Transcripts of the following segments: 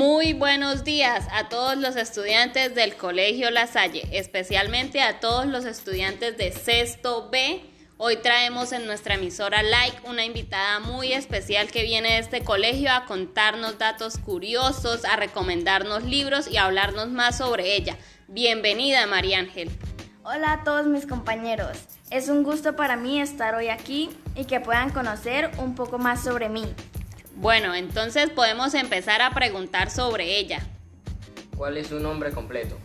Muy buenos días a todos los estudiantes del Colegio La Salle, especialmente a todos los estudiantes de sexto B. Hoy traemos en nuestra emisora Like una invitada muy especial que viene de este colegio a contarnos datos curiosos, a recomendarnos libros y a hablarnos más sobre ella. Bienvenida, María Ángel. Hola a todos mis compañeros. Es un gusto para mí estar hoy aquí y que puedan conocer un poco más sobre mí. Bueno, entonces podemos empezar a preguntar sobre ella. ¿Cuál es su nombre completo?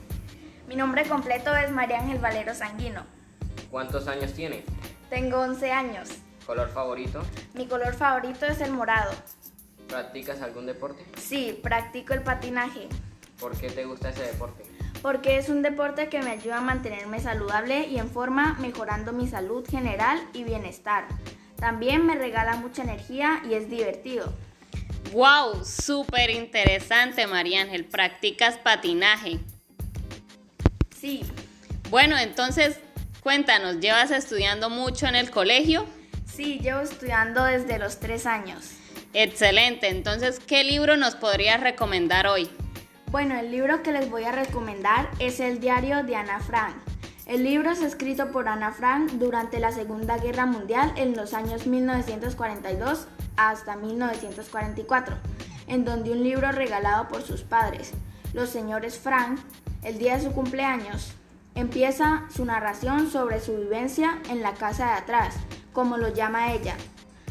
Mi nombre completo es María Ángel Valero Sanguino. ¿Cuántos años tiene? Tengo 11 años. ¿Color favorito? Mi color favorito es el morado. ¿Practicas algún deporte? Sí, practico el patinaje. ¿Por qué te gusta ese deporte? Porque es un deporte que me ayuda a mantenerme saludable y en forma, mejorando mi salud general y bienestar. También me regala mucha energía y es divertido. ¡Wow! Súper interesante, María Ángel. ¿Practicas patinaje? Sí. Bueno, entonces cuéntanos, ¿llevas estudiando mucho en el colegio? Sí, llevo estudiando desde los tres años. Excelente, entonces, ¿qué libro nos podrías recomendar hoy? Bueno, el libro que les voy a recomendar es El diario de Ana Frank. El libro es escrito por Ana Frank durante la Segunda Guerra Mundial en los años 1942 hasta 1944, en donde un libro regalado por sus padres, los señores Frank, el día de su cumpleaños, empieza su narración sobre su vivencia en la casa de atrás, como lo llama ella,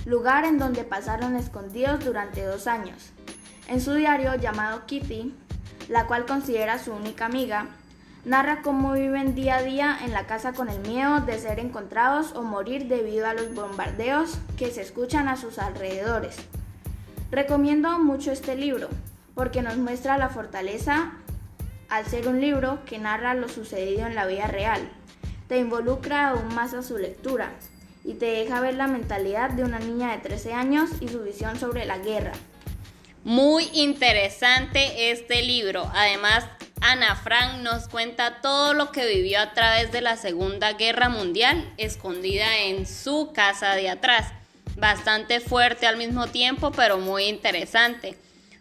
lugar en donde pasaron escondidos durante dos años. En su diario llamado Kitty, la cual considera su única amiga, narra cómo viven día a día en la casa con el miedo de ser encontrados o morir debido a los bombardeos que se escuchan a sus alrededores. Recomiendo mucho este libro porque nos muestra la fortaleza al ser un libro que narra lo sucedido en la vida real. Te involucra aún más a su lectura y te deja ver la mentalidad de una niña de 13 años y su visión sobre la guerra. Muy interesante este libro. Además, Ana Frank nos cuenta todo lo que vivió a través de la Segunda Guerra Mundial, escondida en su casa de atrás. Bastante fuerte al mismo tiempo, pero muy interesante.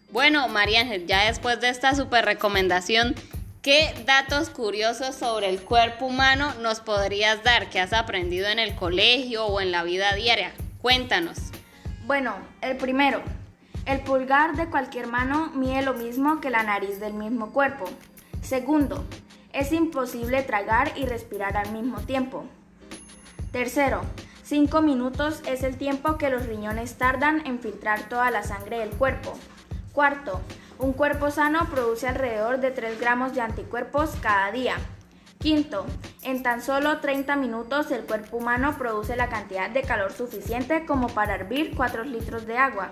Bueno, María Ángel, ya después de esta super recomendación, ¿qué datos curiosos sobre el cuerpo humano nos podrías dar que has aprendido en el colegio o en la vida diaria? Cuéntanos. Bueno, el primero, el pulgar de cualquier mano mide lo mismo que la nariz del mismo cuerpo. Segundo, es imposible tragar y respirar al mismo tiempo. Tercero, 5 minutos es el tiempo que los riñones tardan en filtrar toda la sangre del cuerpo. Cuarto, un cuerpo sano produce alrededor de 3 gramos de anticuerpos cada día. Quinto, en tan solo 30 minutos el cuerpo humano produce la cantidad de calor suficiente como para hervir 4 litros de agua.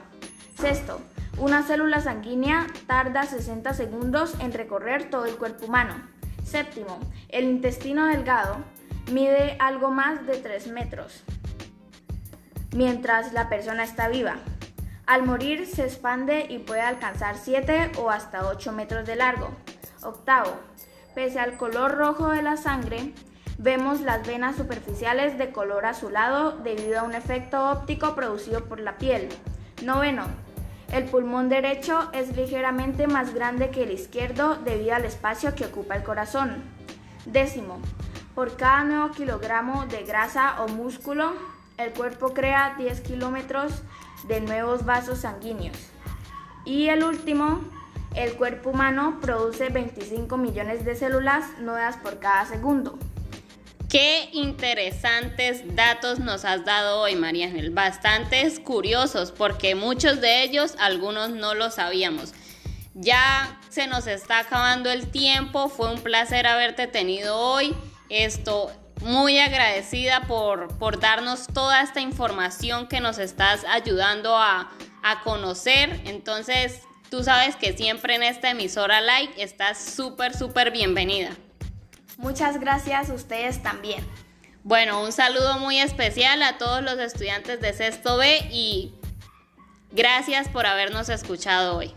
Sexto, una célula sanguínea tarda 60 segundos en recorrer todo el cuerpo humano. Séptimo, el intestino delgado mide algo más de 3 metros mientras la persona está viva. Al morir se expande y puede alcanzar 7 o hasta 8 metros de largo. Octavo, pese al color rojo de la sangre, vemos las venas superficiales de color azulado debido a un efecto óptico producido por la piel. Noveno, el pulmón derecho es ligeramente más grande que el izquierdo debido al espacio que ocupa el corazón. Décimo, por cada nuevo kilogramo de grasa o músculo, el cuerpo crea 10 kilómetros de nuevos vasos sanguíneos. Y el último, el cuerpo humano produce 25 millones de células nuevas por cada segundo. Qué interesantes datos nos has dado hoy, María Ángel. Bastantes curiosos, porque muchos de ellos, algunos no lo sabíamos. Ya se nos está acabando el tiempo. Fue un placer haberte tenido hoy. Esto, muy agradecida por, por darnos toda esta información que nos estás ayudando a, a conocer. Entonces, tú sabes que siempre en esta emisora Like estás súper, súper bienvenida. Muchas gracias a ustedes también. Bueno, un saludo muy especial a todos los estudiantes de sexto B y gracias por habernos escuchado hoy.